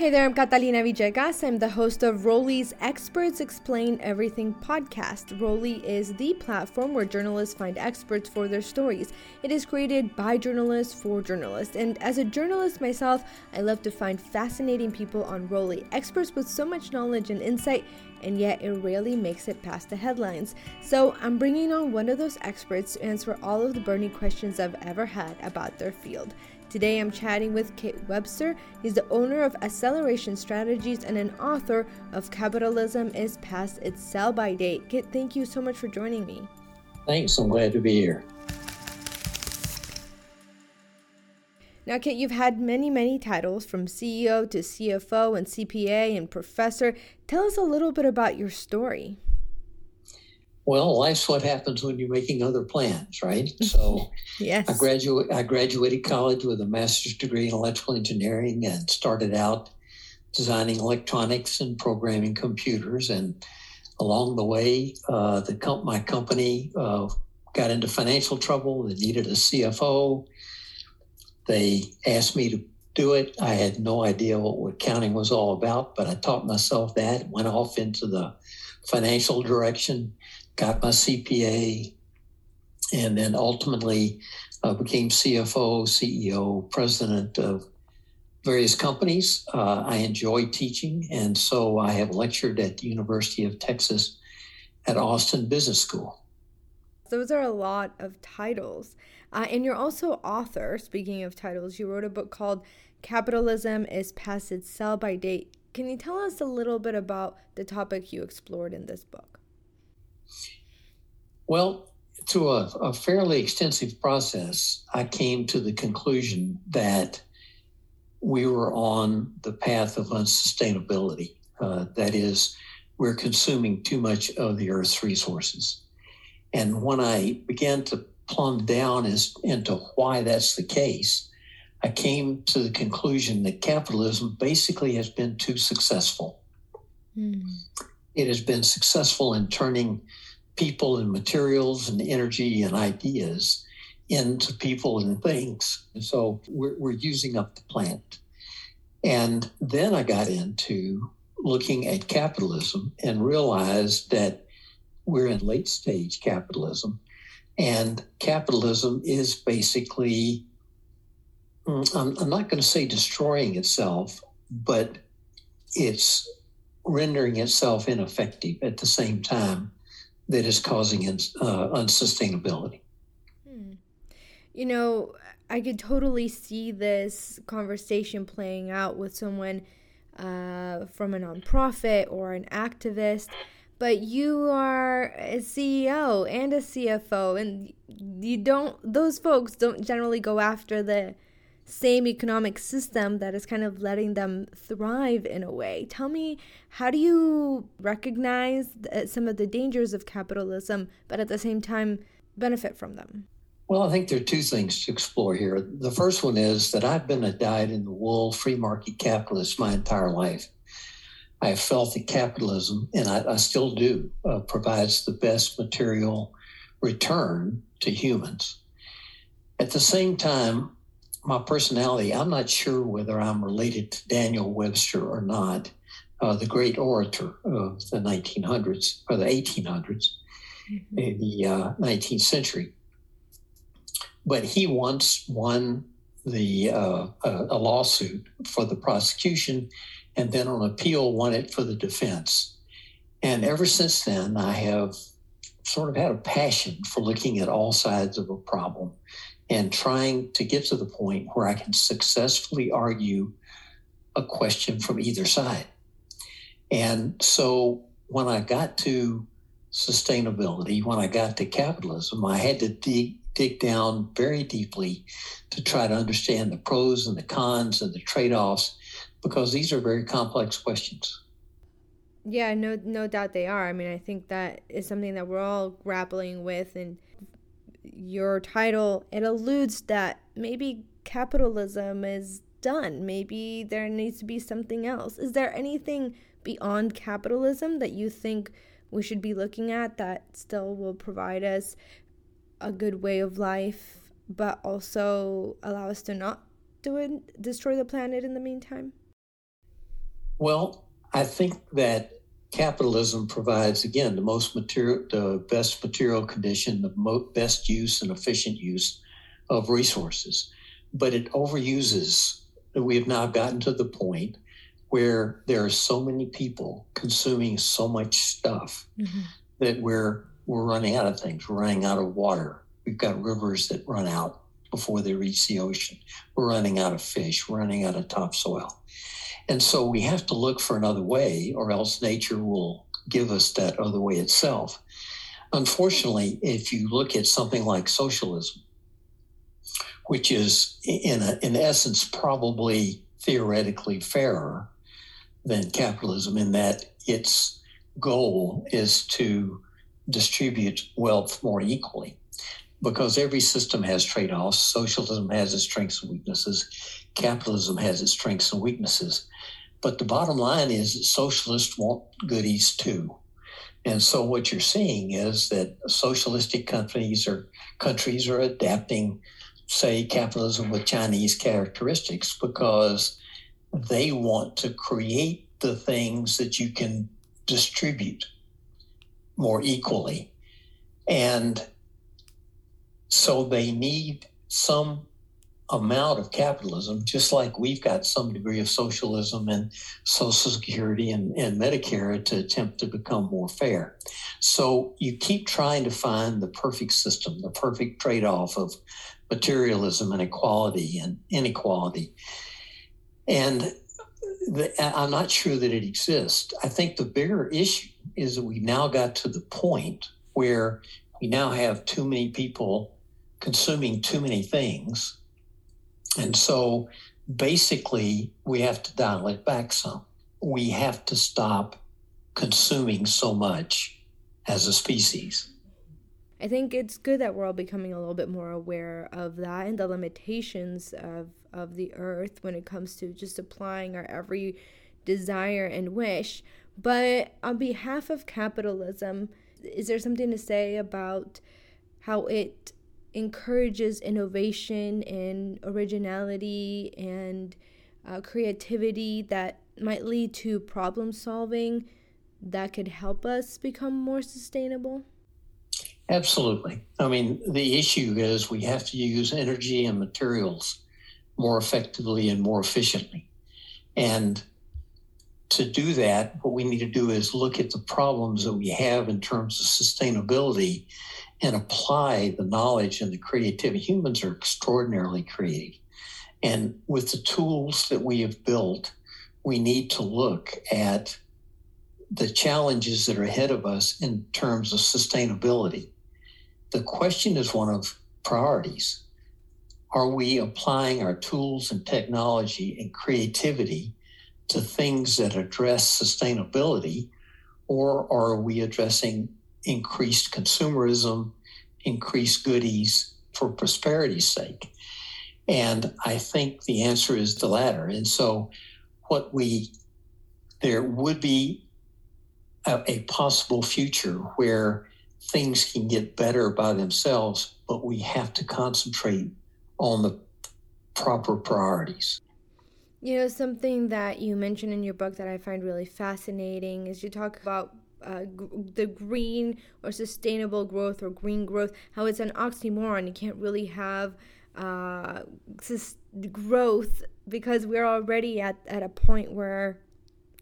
Hey there, I'm Catalina Villegas. I'm the host of Rolli's Experts Explain Everything podcast. Rolli is the platform where journalists find experts for their stories. It is created by journalists for journalists. And as a journalist myself, I love to find fascinating people on Rolli, experts with so much knowledge and insight, and yet it rarely makes it past the headlines. So I'm bringing on one of those experts to answer all of the burning questions I've ever had about their field. Today I'm chatting with Kit Webster. He's the owner of Acceleration Strategies and an author of Capitalism is Past Its Sell by Date. Kit, thank you so much for joining me. Thanks. I'm glad to be here. Now, Kit, you've had many, many titles from CEO to CFO and CPA and professor. Tell us a little bit about your story. Well, life's what happens when you're making other plans, right? So, yes, I graduate. I graduated college with a master's degree in electrical engineering and started out designing electronics and programming computers. And along the way, uh, the comp- my company uh, got into financial trouble. They needed a CFO. They asked me to do it. I had no idea what accounting was all about, but I taught myself that. Went off into the financial direction got my CPA, and then ultimately uh, became CFO, CEO, president of various companies. Uh, I enjoy teaching, and so I have lectured at the University of Texas at Austin Business School. Those are a lot of titles. Uh, and you're also author. Speaking of titles, you wrote a book called Capitalism is Past Its Sell by Date. Can you tell us a little bit about the topic you explored in this book? Well, through a, a, fairly extensive process, I came to the conclusion that we were on the path of unsustainability. Uh, that is, we're consuming too much of the Earth's resources. And when I began to plumb down as, into why that's the case, I came to the conclusion that capitalism basically has been too successful. Mm. It has been successful in turning people and materials and energy and ideas into people and things. And so we're, we're using up the planet. And then I got into looking at capitalism and realized that we're in late stage capitalism. And capitalism is basically, mm, I'm, I'm not going to say destroying itself, but it's rendering itself ineffective at the same time that is causing uh, unsustainability. Hmm. You know, I could totally see this conversation playing out with someone uh, from a nonprofit or an activist, but you are a CEO and a CFO, and you don't, those folks don't generally go after the same economic system that is kind of letting them thrive in a way. Tell me, how do you recognize some of the dangers of capitalism, but at the same time benefit from them? Well, I think there are two things to explore here. The first one is that I've been a dyed in the wool free market capitalist my entire life. I have felt that capitalism, and I, I still do, uh, provides the best material return to humans. At the same time, my personality, I'm not sure whether I'm related to Daniel Webster or not, uh, the great orator of the 1900s or the 1800s, mm-hmm. in the uh, 19th century. But he once won the uh, a lawsuit for the prosecution, and then on appeal won it for the defense. And ever since then, I have sort of had a passion for looking at all sides of a problem and trying to get to the point where I can successfully argue a question from either side. And so when I got to sustainability, when I got to capitalism, I had to dig, dig down very deeply to try to understand the pros and the cons and the trade offs because these are very complex questions. Yeah, no, no doubt they are. I mean, I think that is something that we're all grappling with, and your title, it alludes that maybe capitalism is done. Maybe there needs to be something else. Is there anything beyond capitalism that you think we should be looking at that still will provide us a good way of life, but also allow us to not do it, destroy the planet in the meantime? Well, I think that capitalism provides again the most material, the best material condition, the most, best use and efficient use of resources, but it overuses. We have now gotten to the point where there are so many people consuming so much stuff mm-hmm. that we're we're running out of things. We're running out of water. We've got rivers that run out before they reach the ocean. We're running out of fish. We're running out of topsoil. And so we have to look for another way, or else nature will give us that other way itself. Unfortunately, if you look at something like socialism, which is in, a, in essence probably theoretically fairer than capitalism in that its goal is to distribute wealth more equally because every system has trade offs. Socialism has its strengths and weaknesses, capitalism has its strengths and weaknesses. But the bottom line is that socialists want goodies too. And so what you're seeing is that socialistic companies or countries are adapting, say, capitalism with Chinese characteristics because they want to create the things that you can distribute more equally. And so they need some amount of capitalism, just like we've got some degree of socialism and Social Security and, and Medicare to attempt to become more fair. So you keep trying to find the perfect system, the perfect trade off of materialism and equality and inequality. And the, I'm not sure that it exists. I think the bigger issue is that we now got to the point where we now have too many people consuming too many things. And so basically, we have to dial it back some. We have to stop consuming so much as a species. I think it's good that we're all becoming a little bit more aware of that and the limitations of, of the earth when it comes to just applying our every desire and wish. But on behalf of capitalism, is there something to say about how it encourages innovation and originality and uh, creativity that might lead to problem solving that could help us become more sustainable? Absolutely. I mean, the issue is we have to use energy and materials more effectively and more efficiently. And to do that, what we need to do is look at the problems that we have in terms of sustainability and apply the knowledge and the creativity. Humans are extraordinarily creative. And with the tools that we have built, we need to look at the challenges that are ahead of us in terms of sustainability. The question is one of priorities. Are we applying our tools and technology and creativity to things that address sustainability, or are we addressing increased consumerism, increased goodies for prosperity's sake? And I think the answer is the latter. And so, what we, there would be a, a possible future where things can get better by themselves, but we have to concentrate on the proper priorities. You know, something that you mentioned in your book that I find really fascinating is you talk about uh, the green or sustainable growth or green growth, how it's an oxymoron. You can't really have uh, sus- growth because we're already at, at a point where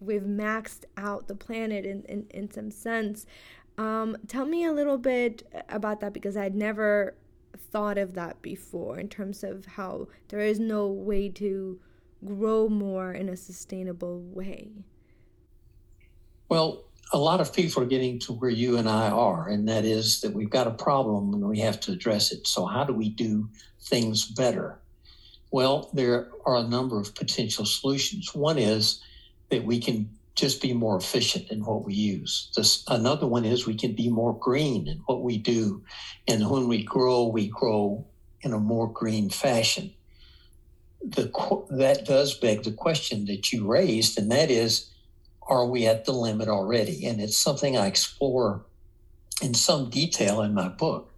we've maxed out the planet in, in, in some sense. Um, tell me a little bit about that because I'd never thought of that before in terms of how there is no way to grow more in a sustainable way. Well, a lot of people are getting to where you and I are, and that is that we've got a problem and we have to address it. So, how do we do things better? Well, there are a number of potential solutions. One is that we can just be more efficient in what we use. This, another one is we can be more green in what we do. And when we grow, we grow in a more green fashion. The, that does beg the question that you raised, and that is, are we at the limit already? And it's something I explore in some detail in my book.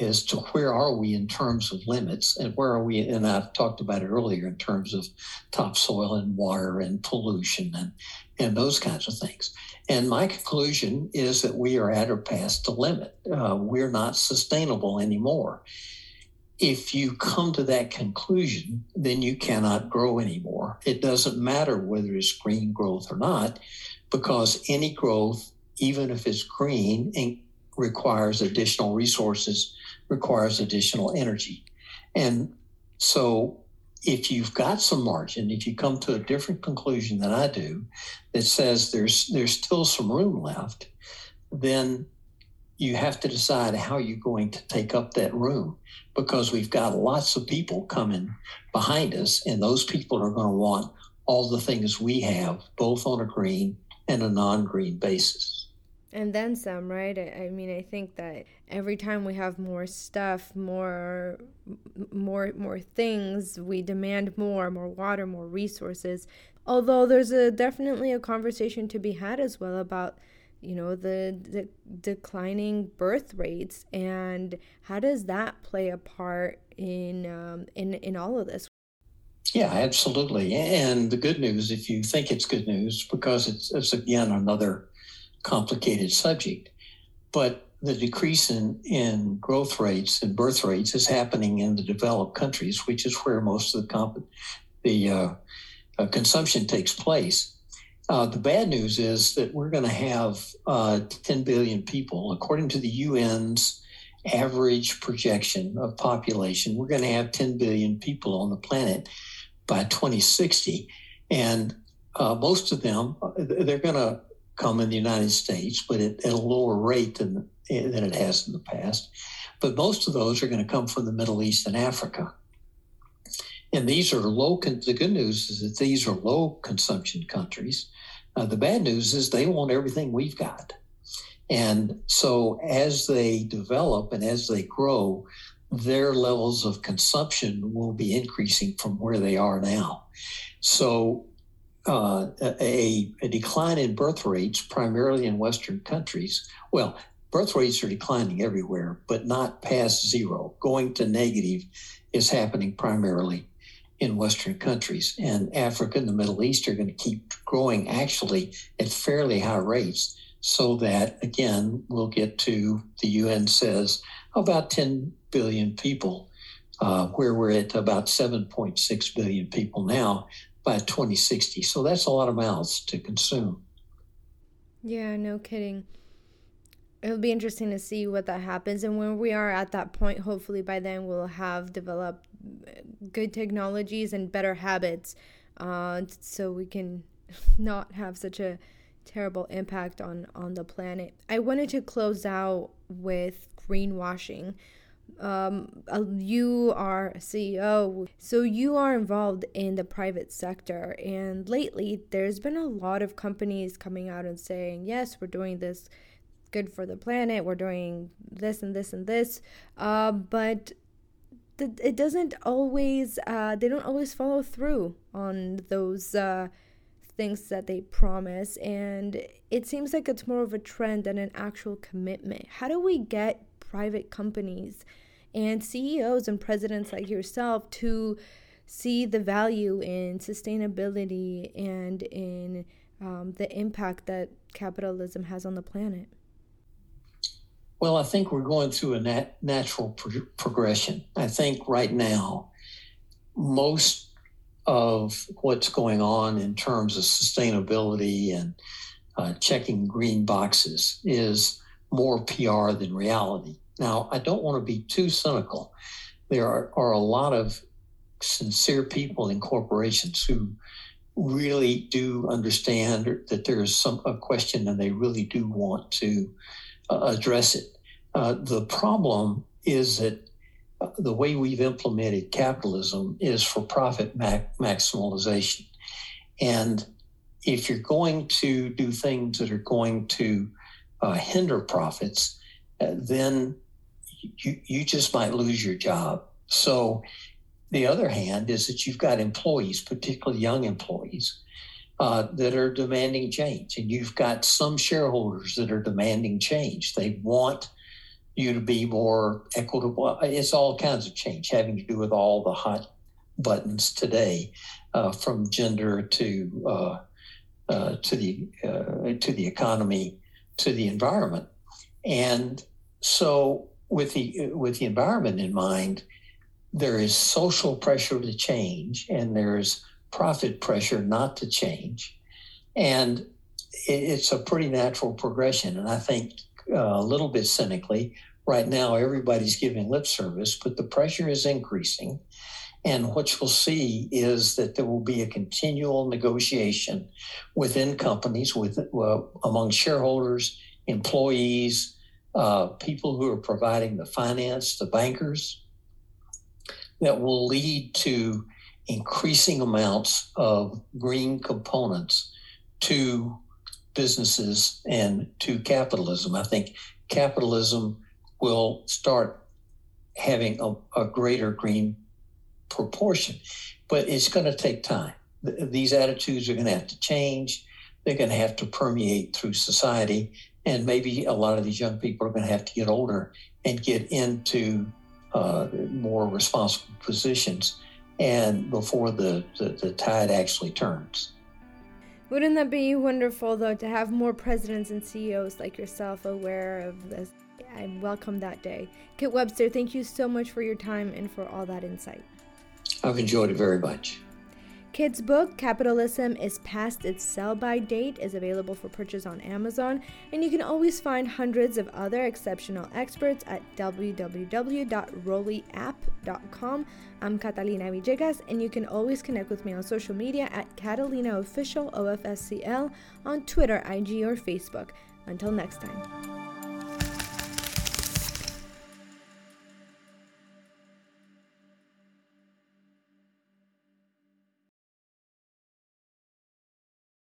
as to where are we in terms of limits and where are we and i've talked about it earlier in terms of topsoil and water and pollution and and those kinds of things and my conclusion is that we are at or past the limit uh, we're not sustainable anymore if you come to that conclusion then you cannot grow anymore it doesn't matter whether it's green growth or not because any growth even if it's green requires additional resources, requires additional energy. And so if you've got some margin, if you come to a different conclusion than I do that says there's there's still some room left, then you have to decide how you're going to take up that room because we've got lots of people coming behind us and those people are going to want all the things we have both on a green and a non-green basis. And then some right? I, I, mean i think that every time we have more stuff more more more things we demand more more water more resources. Although there's a definitely a conversation to be had as well about you know the, the declining birth rates and how does that play a part in um, in in all of this yeah, absolutely. And the good news, if you think it's good news, because it's, it's again another complicated subject. But the decrease in, in growth rates and birth rates is happening in the developed countries, which is where most of the comp- the uh, uh, consumption takes place. Uh, the bad news is that we're going to have uh, 10 billion people, according to the UN's average projection of population. We're going to have 10 billion people on the planet by 2060, and uh, most of them uh, they're going to come in the United States, but at, at a lower rate than, than it has in the past. But most of those are going to come from the Middle East and Africa. And these are low, the good news is that these are low consumption countries. Uh, the bad news is they want everything we've got. And so as they develop and as they grow, their levels of consumption will be increasing from where they are now. So uh, a, a, decline in birth rates, primarily in Western countries. Well, birth rates are declining everywhere, but not past zero. Going to negative is happening primarily in Western countries. And Africa and the Middle East are going to keep growing actually at fairly high rates, so that, again, we'll get to the UN says about 10 billion people, uh, where we're at about 7.6 billion people now by 2060. So that's a lot of mouths to consume. Yeah, no kidding. It'll be interesting to see what that happens. And when we are at that point, hopefully by then we'll have developed good technologies and better habits uh, so we can not have such a terrible impact on, on the planet. I wanted to close out with greenwashing um, uh, you are a CEO, so you are involved in the private sector. And lately, there's been a lot of companies coming out and saying, yes, we're doing this good for the planet, we're doing this and this and this. Uh, but it doesn't always, uh, they don't always follow through on those. Uh, things that they promise and it seems like it's more of a trend than an actual commitment how do we get private companies and CEOs and presidents like yourself to see the value in sustainability and in um, the impact that capitalism has on the planet? Well, I think we're going through a nat- natural pro- progression. I think right now, most of what's going on in terms of sustainability and uh, checking green boxes is more PR than reality. Now, I don't want to be too cynical. There are, are a lot of sincere people in corporations who really do understand that there is some a question and they really do want to uh, address it. Uh, the problem is that uh, the way we've implemented capitalism is for profit mac- maximalization. And if you're going to do things that are going to uh, hinder profits, uh, then you, you just might lose your job. So, the other hand is that you've got employees, particularly young employees, uh, that are demanding change. And you've got some shareholders that are demanding change. They want you to be more equitable. It's all kinds of change having to do with all the hot buttons today, uh, from gender to uh, uh, to the uh, to the economy to the environment, and so with the with the environment in mind, there is social pressure to change, and there's profit pressure not to change, and it's a pretty natural progression. And I think uh, a little bit cynically, right now everybody's giving lip service, but the pressure is increasing. And what you'll see is that there will be a continual negotiation within companies, with uh, among shareholders, employees, uh, people who are providing the finance, the bankers, that will lead to increasing amounts of green components to businesses and to capitalism. I think capitalism will start having a, a greater green proportion, but it's going to take time. These attitudes are going to have to change. They're going to have to permeate through society. And maybe a lot of these young people are going to have to get older and get into uh, more responsible positions and before the, the, the tide actually turns. Wouldn't that be wonderful, though, to have more presidents and CEOs like yourself aware of this? I welcome that day. Kit Webster, thank you so much for your time and for all that insight. I've enjoyed it very much. Kit's book, Capitalism is Past Its Sell By Date, is available for purchase on Amazon, and you can always find hundreds of other exceptional experts at www.rolliapp.com. I'm Catalina Villegas, and you can always connect with me on social media at Catalina Official OFSCL on Twitter, IG, or Facebook. Until next time.